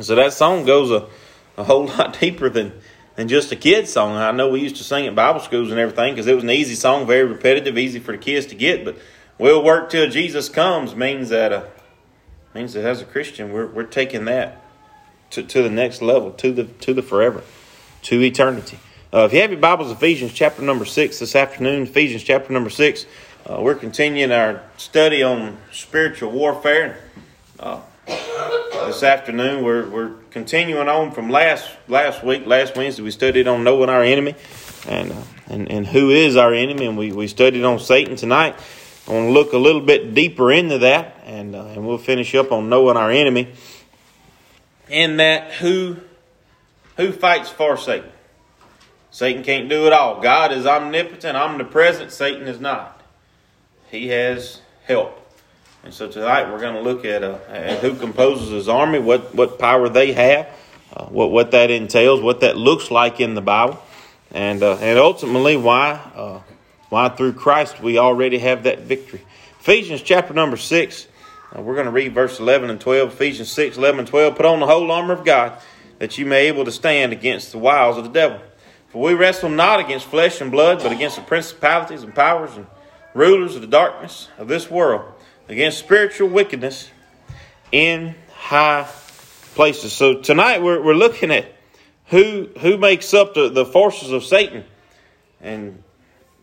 So that song goes a, a whole lot deeper than, than just a kid's song. I know we used to sing at Bible schools and everything because it was an easy song, very repetitive, easy for the kids to get. But we'll work till Jesus comes means that uh, means that as a Christian we're we're taking that to, to the next level, to the to the forever, to eternity. Uh, if you have your Bibles, Ephesians chapter number six this afternoon, Ephesians chapter number six. Uh, we're continuing our study on spiritual warfare. Uh, this afternoon, we're, we're continuing on from last last week. Last Wednesday, we studied on knowing our enemy and uh, and, and who is our enemy, and we, we studied on Satan tonight. I want to look a little bit deeper into that, and uh, and we'll finish up on knowing our enemy. And that who who fights for Satan? Satan can't do it all. God is omnipotent, omnipresent. Satan is not he has help. And so tonight we're going to look at, uh, at who composes his army, what, what power they have, uh, what, what that entails, what that looks like in the Bible, and, uh, and ultimately why, uh, why through Christ we already have that victory. Ephesians chapter number 6, uh, we're going to read verse 11 and 12. Ephesians 6, 11 and 12. Put on the whole armor of God that you may be able to stand against the wiles of the devil. For we wrestle not against flesh and blood, but against the principalities and powers and rulers of the darkness of this world, against spiritual wickedness in high places. So tonight we're, we're looking at who who makes up the, the forces of Satan. And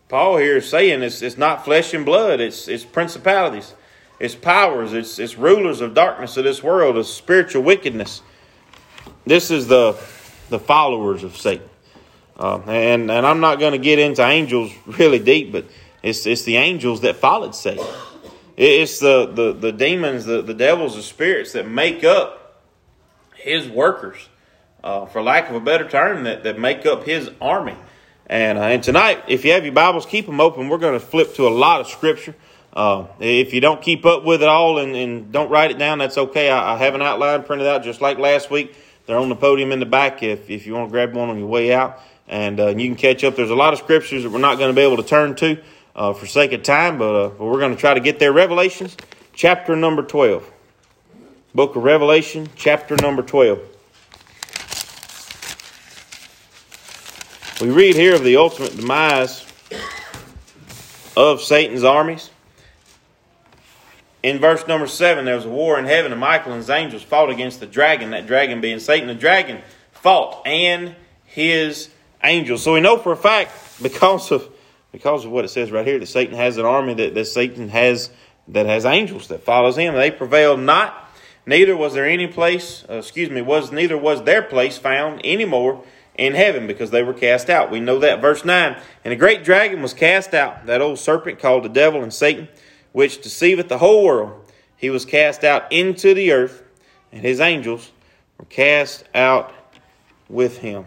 Paul here is saying it's, it's not flesh and blood, it's, it's principalities, it's powers, it's, it's rulers of darkness of this world, it's spiritual wickedness. This is the, the followers of Satan. Uh, and, and I'm not going to get into angels really deep, but it's, it's the angels that followed Satan. It's the, the, the demons, the, the devils, the spirits that make up his workers, uh, for lack of a better term, that, that make up his army. And, uh, and tonight, if you have your Bibles, keep them open. We're going to flip to a lot of Scripture. Uh, if you don't keep up with it all and, and don't write it down, that's okay. I, I, have an outline printed out just like last week. They're on the podium in the back if, if you want to grab one on your way out. And uh, you can catch up. There's a lot of scriptures that we're not going to be able to turn to uh, for sake of time, but, uh, but we're going to try to get there. Revelations chapter number 12. Book of Revelation, chapter number 12. We read here of the ultimate demise of Satan's armies. In verse number 7, there was a war in heaven, and Michael and his angels fought against the dragon, that dragon being Satan. The dragon fought and his angels. So we know for a fact, because of because of what it says right here that Satan has an army that, that Satan has that has angels that follows him. They prevailed not. Neither was there any place, uh, excuse me, was neither was their place found anymore in heaven because they were cast out. We know that. Verse 9. And a great dragon was cast out, that old serpent called the devil and Satan, which deceiveth the whole world. He was cast out into the earth, and his angels were cast out with him.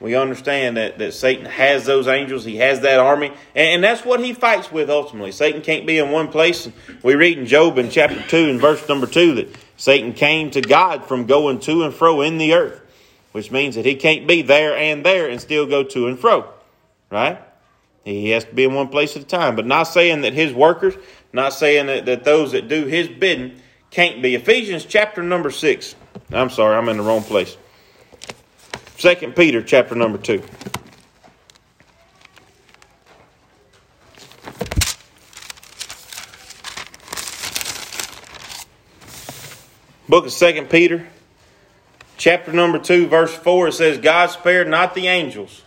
We understand that, that Satan has those angels, he has that army, and, and, that's what he fights with ultimately. Satan can't be in one place. We read in Job in chapter 2 and verse number 2 that Satan came to God from going to and fro in the earth, which means that he can't be there and there and still go to and fro, right? He has to be in one place at a time, but not saying that his workers, not saying that, that those that do his bidding can't be. Ephesians chapter number 6. I'm sorry, I'm in the wrong place. Second Peter chapter number two. Book of Second Peter, chapter number two, verse four. It says, "God spared not the angels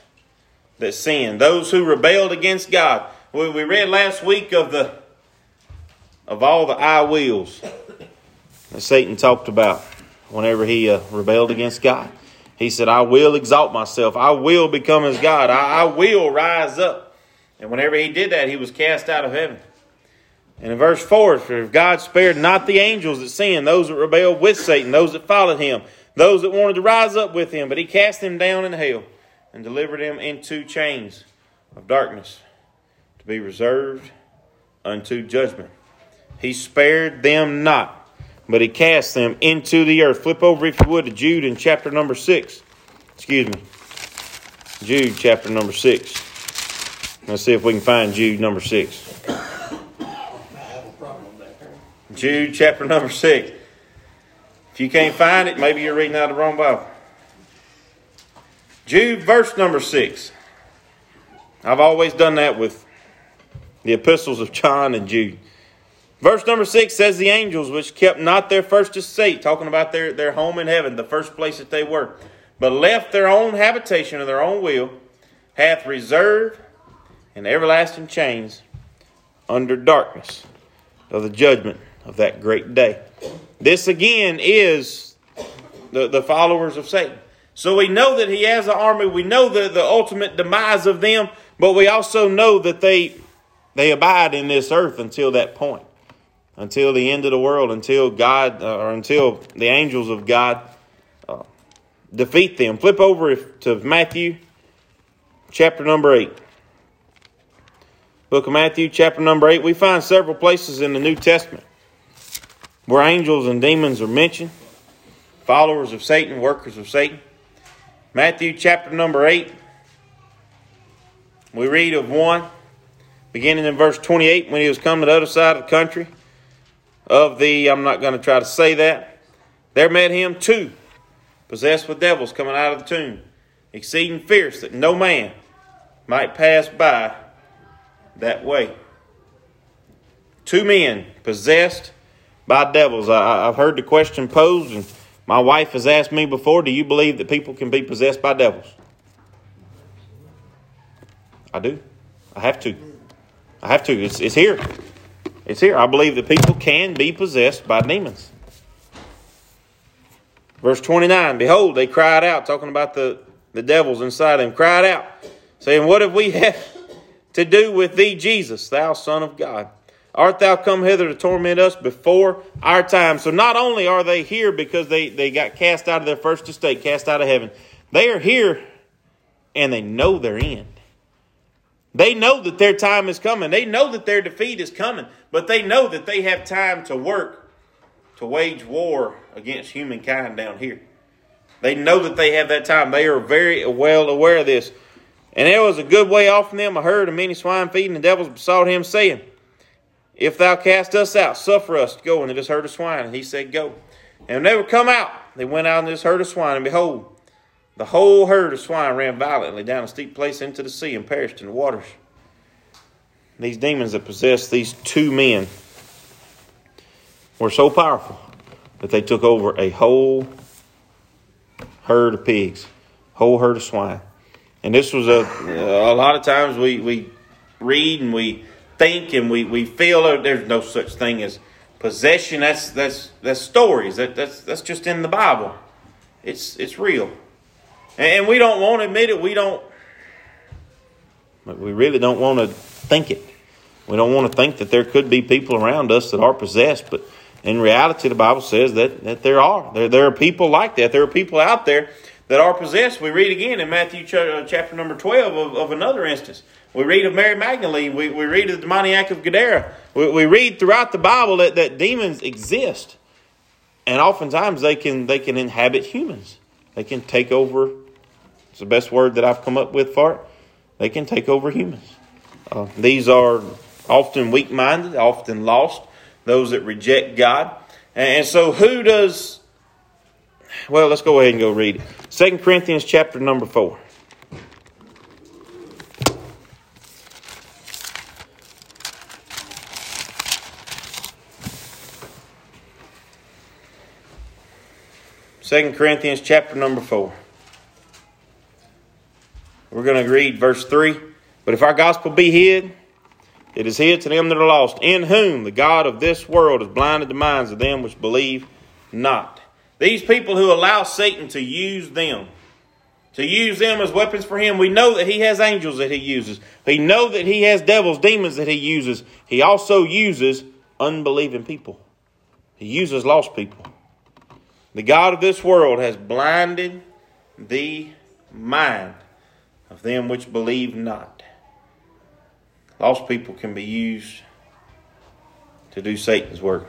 that sinned, those who rebelled against God." We, we read last week of the of all the I wills that Satan talked about whenever he uh, rebelled against God. He said, I will exalt myself. I will become as God. I, I will rise up. And whenever he did that, he was cast out of heaven. And in verse 4, for God spared not the angels that sinned, those that rebelled with Satan, those that followed him, those that wanted to rise up with him, but he cast them down in hell and delivered them into chains of darkness to be reserved unto judgment. He spared them not but he cast them into the earth. Flip over, if you would, to Jude in chapter number 6. Excuse me. Jude chapter number 6. Let's see if we can find Jude number 6. Jude chapter number 6. If you can't find it, maybe you're reading out of the wrong Bible. Jude, verse number 6. I've always done that with the epistles of John and Jude. Verse number 6 says, The angels which kept not their first estate, talking about their, their home in heaven, the first place that they were, but left their own habitation of their own will, hath reserved in everlasting chains under darkness of the judgment of that great day. This again is the, the followers of Satan. So we know that he has an army. We know the, the ultimate demise of them, but we also know that they they abide in this earth until that point, until the end of the world, until God uh, or until the angels of God uh, defeat them. Flip over to Matthew chapter number eight. Book of Matthew, chapter number 8, we find several places in the New Testament where angels and demons are mentioned, followers of Satan, workers of Satan. Matthew, chapter number 8, we read of one, beginning in verse 28, when he was come to the other side of the country of the, I'm not going to try to say that, there met him two, possessed with devils coming out of the tomb, exceeding fierce, that no man might pass by that way. Two men possessed by devils. I, have heard the question posed, and my wife has asked me before do you believe that people can be possessed by devils? I do. I have to. I have to. It's, it's here. It's here. I believe that people can be possessed by demons. Verse 29 Behold, they cried out, talking about the, the devils inside them, cried out, saying, What have we had? to do with thee, Jesus, thou Son of God? Art thou come hither to torment us before our time? So not only are they here because they, they got cast out of their first estate, cast out of heaven, they are here and they know they're end. They know that their time is coming. They know that their defeat is coming, but they know that they have time to work to wage war against humankind down here. They know that they have that time. They are very well aware of this. And there was a good way off from them a herd of many swine feeding, the devils besought him, saying, If thou cast us out, suffer us to go into this herd of swine. And he said, Go. And when they were come out, they went out in this herd of swine, and behold, the whole herd of swine ran violently down a steep place into the sea and perished in the waters. These demons that possessed these two men were so powerful that they took over a whole herd of pigs, whole herd of swine. And this was a a lot of times we we read and we think and we, we feel there's no such thing as possession. That's that's that's stories. That that's that's just in the Bible. It's it's real, and we don't want to admit it. We don't. We really don't want to think it. We don't want to think that there could be people around us that are possessed, but in reality, the Bible says that, that there are. There, there are people like that. There are people out there that are possessed. We read again in Matthew uh, chapter number 12 of, of another instance. We read of Mary Magdalene. We, we read of the demoniac of Gadara. We, we read throughout the Bible that, that demons exist. And oftentimes they can, they can inhabit humans. They can take over, it's the best word that I've come up with for it. They can take over humans. Uh, these are often weak minded, often lost, those that reject God. And so, who does well, let's go ahead and go read it. 2 Corinthians chapter number 4. Second Corinthians chapter number 4. We're going to read verse 3. But if our gospel be hid, it is hid to them that are lost, in whom the God of this world has blinded the minds of them which believe not these people who allow Satan to use them, to use them as weapons for him, we know that he has angels that he uses. We know that he has devils, demons that he uses. He also uses unbelieving people. He uses lost people. The God of this world has blinded the mind of them which believe not. Lost people can be used to do Satan's work.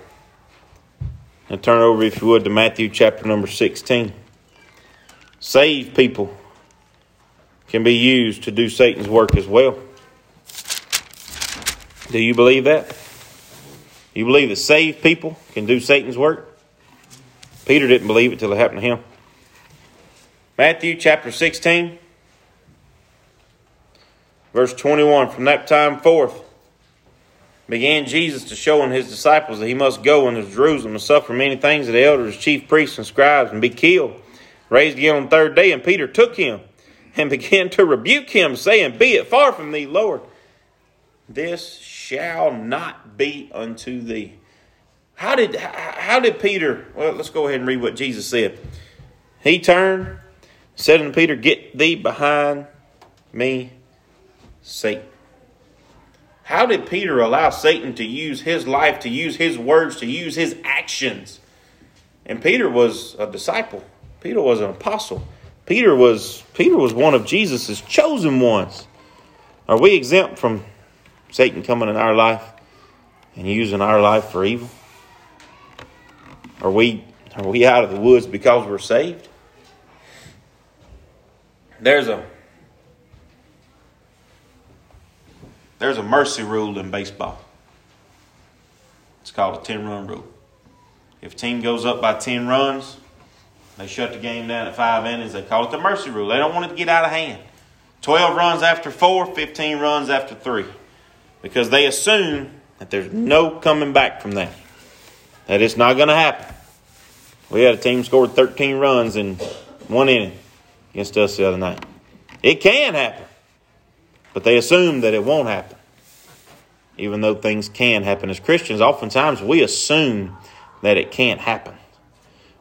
Now turn over, if you would, to Matthew chapter number 16. Saved people can be used to do Satan's work as well. Do you believe that? You believe that saved people can do Satan's work? Peter didn't believe it till it happened to him. Matthew chapter 16, verse 21. From that time forth began Jesus to show in his disciples that he must go into Jerusalem and suffer many things of the elders, chief priests, and scribes, and be killed, raised again on the third day. And Peter took him and began to rebuke him, saying, Be it far from thee, Lord. This shall not be unto thee. How did how did Peter? Well, let's go ahead and read what Jesus said. He turned, said unto Peter, "Get thee behind me, Satan." How did Peter allow Satan to use his life, to use his words, to use his actions? And Peter was a disciple. Peter was an apostle. Peter was Peter was one of Jesus' chosen ones. Are we exempt from Satan coming in our life and using our life for evil? Are we are we out of the woods because we're saved? There's a there's a mercy rule in baseball. It's called a 10 run rule. If a team goes up by 10 runs, they shut the game down at five innings. They call it the mercy rule. They don't want it to get out of hand. 12 runs after four, 15 runs after three. Because they assume that there's no coming back from that. That it's not going to happen. We had a team scored 13 runs in one inning against us the other night. It can happen, but they assume that it won't happen. Even though things can happen as Christians, oftentimes we assume that it can't happen.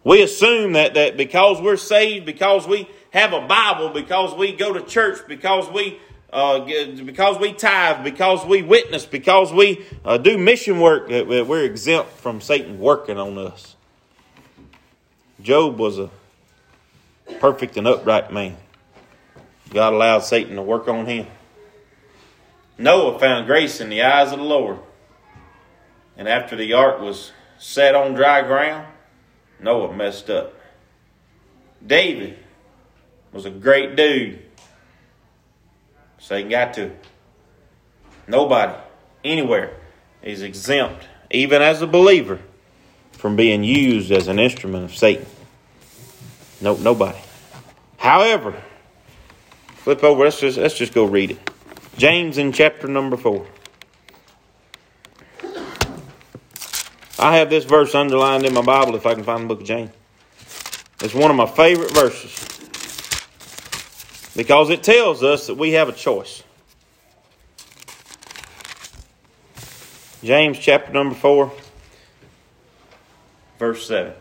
We assume that, that because we're saved, because we have a Bible, because we go to church, because we uh, because we tithe, because we witness, because we uh, do mission work, that we're exempt from Satan working on us. Job was a perfect and upright man. God allowed Satan to work on him. Noah found grace in the eyes of the Lord. And after the ark was set on dry ground, Noah messed up. David was a great dude. Satan got to. Nobody, anywhere, is exempt, even as a believer, from being used as an instrument of Satan. Nope, nobody. However, flip over, let's just, let's just go read it. James in chapter number 4. I have this verse underlined in my Bible if I can find the book of James. It's one of my favorite verses because it tells us that we have a choice. James chapter number 4, verse 7.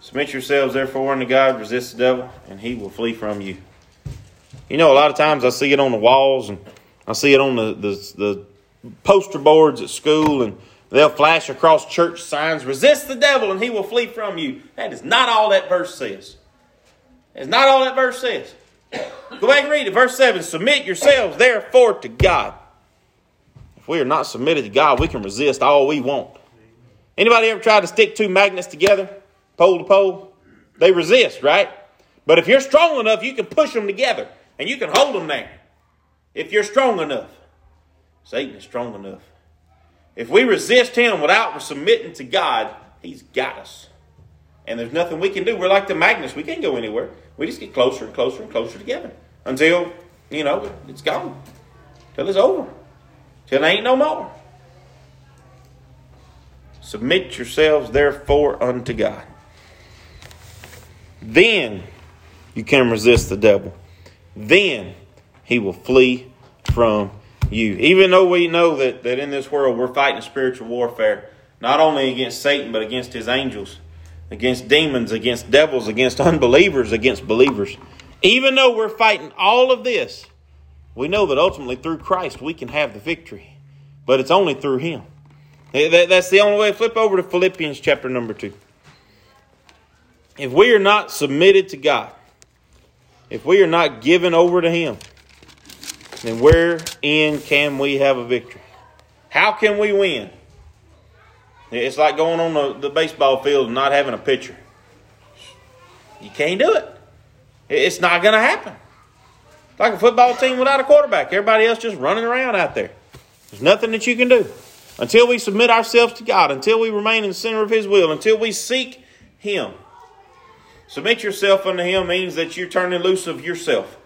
Submit yourselves therefore unto God, resist the devil, and he will flee from you. You know, a lot of times I see it on the walls and I see it on the, the, the poster boards at school and They'll flash across church signs, resist the devil and he will flee from you. That is not all that verse says. It's not all that verse says. Go back and read it. Verse 7 Submit yourselves therefore to God. If we are not submitted to God, we can resist all we want. Anybody ever tried to stick two magnets together, pole to pole? They resist, right? But if you're strong enough, you can push them together and you can hold them there. If you're strong enough. Satan is strong enough. If we resist him without submitting to God, he's got us. And there's nothing we can do. We're like the magnets. We can't go anywhere. We just get closer and closer and closer together until, you know, it's gone. Till it's over. Till there ain't no more. Submit yourselves therefore unto God. Then you can resist the devil. Then he will flee from you. Even though we know that, that in this world we're fighting spiritual warfare, not only against Satan, but against his angels, against demons, against devils, against unbelievers, against believers. Even though we're fighting all of this, we know that ultimately through Christ we can have the victory. But it's only through him. That's the only way. Flip over to Philippians chapter number 2. If we are not submitted to God, if we are not given over to him, then wherein can we have a victory? How can we win? It's like going on the, the baseball field and not having a pitcher. You can't do it. It's not going to happen. Like a football team without a quarterback. Everybody else just running around out there. There's nothing that you can do. Until we submit ourselves to God, until we remain in the center of His will, until we seek Him, Submit yourself unto him means that you're turning loose of yourself.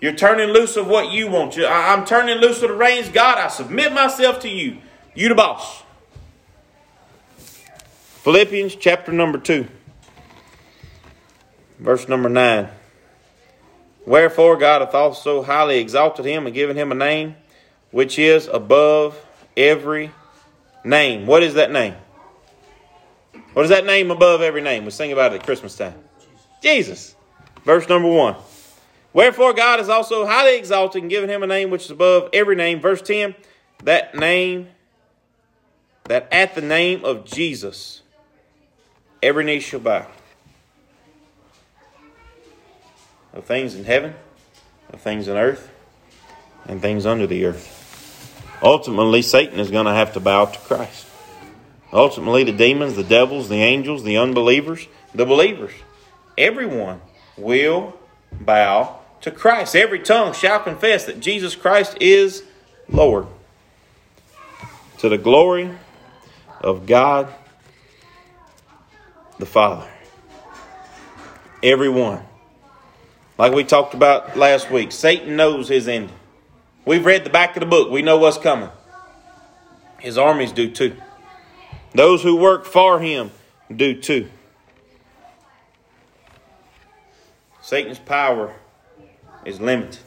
You're turning loose of what you want. You, I'm turning loose of the reins. God, I submit myself to you. You the boss. Philippians chapter number 2, verse number 9. Wherefore God hath also highly exalted him and given him a name which is above every name. What is that name? What is that name above every name? We sing about it at Christmas time. Jesus. Verse number 1. Wherefore God is also highly exalted and given him a name which is above every name. Verse 10. That name, that at the name of Jesus, every knee shall bow. Of things in heaven, of things in earth, and things under the earth. Ultimately, Satan is going to have to bow to Christ. Ultimately, the demons, the devils, the angels, the unbelievers, the believers, everyone will bow to Christ. Every tongue shall confess that Jesus Christ is Lord. To the glory of God the Father. Everyone. Like we talked about last week, Satan knows his ending. We've read the back of the book. We know what's coming. His armies do too. Those who work for him do too. Satan's power is limited.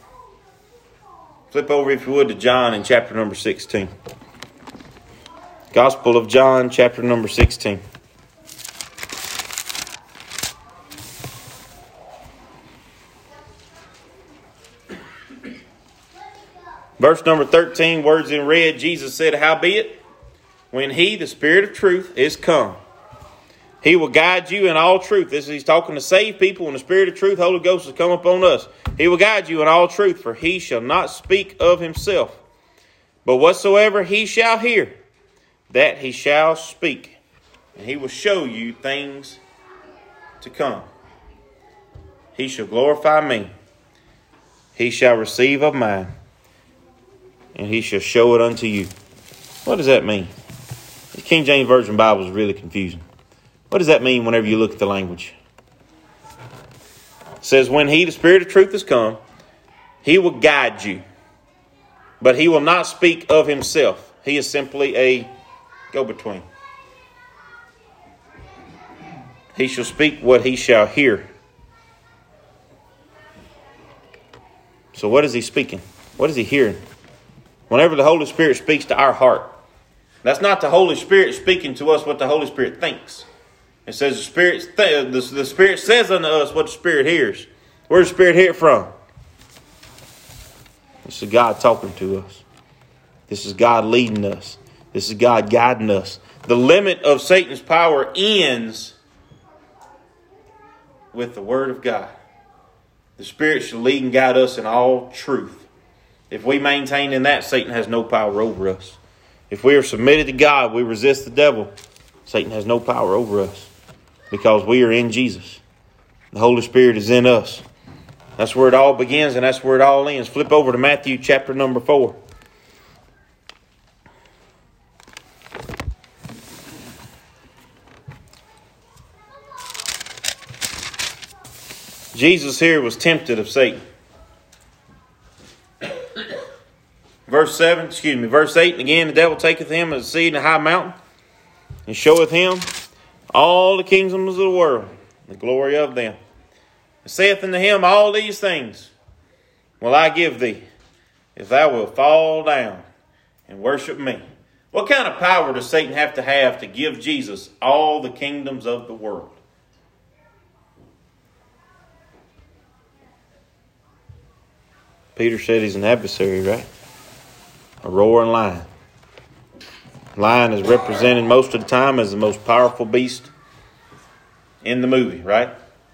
Flip over, if you would, to John in chapter number 16. Gospel of John, chapter number 16. Verse number 13, words in red, Jesus said, Howbeit, when he, the Spirit of truth, is come, he will guide you in all truth. This is he's talking to save people, and the Spirit of truth, Holy Ghost, has come upon us. He will guide you in all truth, for he shall not speak of himself. But whatsoever he shall hear, that he shall speak. And he will show you things to come. He shall glorify me. He shall receive of mine and he shall show it unto you. What does that mean? The King James Version Bible is really confusing. What does that mean whenever you look at the language? It says, When he, the Spirit of truth, has come, he will guide you, but he will not speak of himself. He is simply a go between. He shall speak what he shall hear. So, what is he speaking? What is he hearing? Whenever the Holy Spirit speaks to our heart, that's not the Holy Spirit speaking to us what the Holy Spirit thinks. It says the Spirit, th- the, the Spirit says unto us what the Spirit hears. Where does the Spirit hear from? This is God talking to us. This is God leading us. This is God guiding us. The limit of Satan's power ends with the Word of God. The Spirit shall lead and guide us in all truth. If we maintain in that, Satan has no power over us. If we are submitted to God, we resist the devil, Satan has no power over us because we are in Jesus. The Holy Spirit is in us. That's where it all begins and that's where it all ends. Flip over to Matthew chapter number 4. Jesus here was tempted of Satan. Verse 7, excuse me, verse 8, and again the devil taketh him as a seed in a high mountain, and showeth him all the kingdoms of the world, the glory of them. Saith unto him, All these things will I give thee, if thou wilt fall down and worship me. What kind of power does Satan have to have to give Jesus all the kingdoms of the world? Peter said he's an adversary, right? a roaring lion. Lion is represented most of the time as the most powerful beast in the movie, right?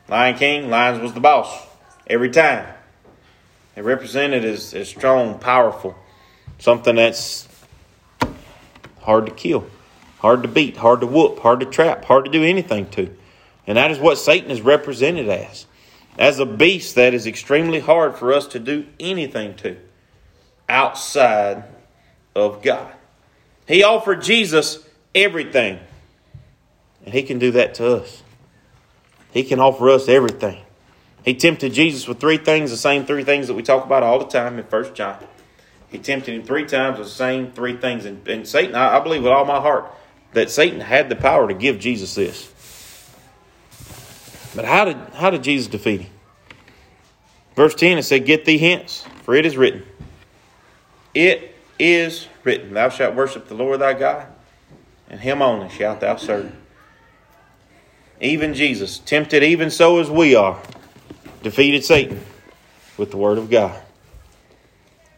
Lion King, Lions was the boss every time. It represented as, as strong, powerful, something that's hard to kill, hard to beat, hard to whoop, hard to trap, hard to do anything to. And that is what Satan is represented as. As a beast that is extremely hard for us to do anything to outside of God. He offered Jesus everything. And He can do that to us. He can offer us everything. He tempted Jesus with three things, the same three things that we talk about all the time in First John. He tempted him three times with the same three things. And, and Satan, I, I believe with all my heart that Satan had the power to give Jesus this. But how did how did Jesus defeat him? Verse 10 it said, Get thee hence, for it is written. It is written, Thou shalt worship the Lord thy God, and him only shalt thou serve. Even Jesus, tempted even so as we are, defeated Satan with the word of God.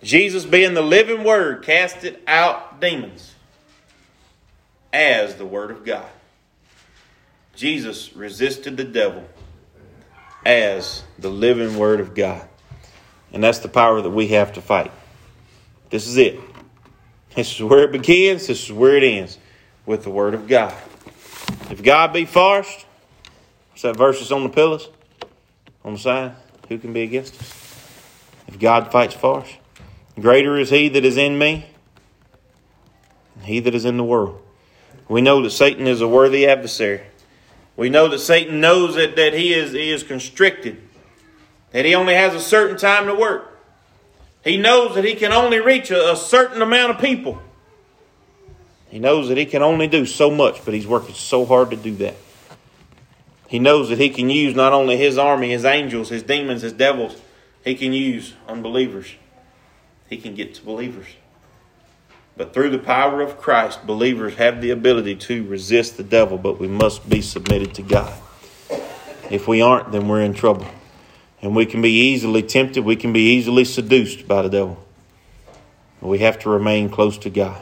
Jesus, being the living word, casted out demons as the word of God. Jesus resisted the devil as the living word of God. And that's the power that we have to fight. This is it. This is where it begins, this is where it ends with the word of God. If God be for us, what's that verses on the pillars? On the side? Who can be against us? If God fights for us, greater is he that is in me than he that is in the world. We know that Satan is a worthy adversary. We know that Satan knows that, that he, is, he is constricted, that he only has a certain time to work. He knows that he can only reach a, a certain amount of people. He knows that he can only do so much, but he's working so hard to do that. He knows that he can use not only his army, his angels, his demons, his devils, he can use unbelievers. He can get to believers. But through the power of Christ, believers have the ability to resist the devil, but we must be submitted to God. If we aren't, then we're in trouble. And we can be easily tempted, we can be easily seduced by the devil. We have to remain close to God.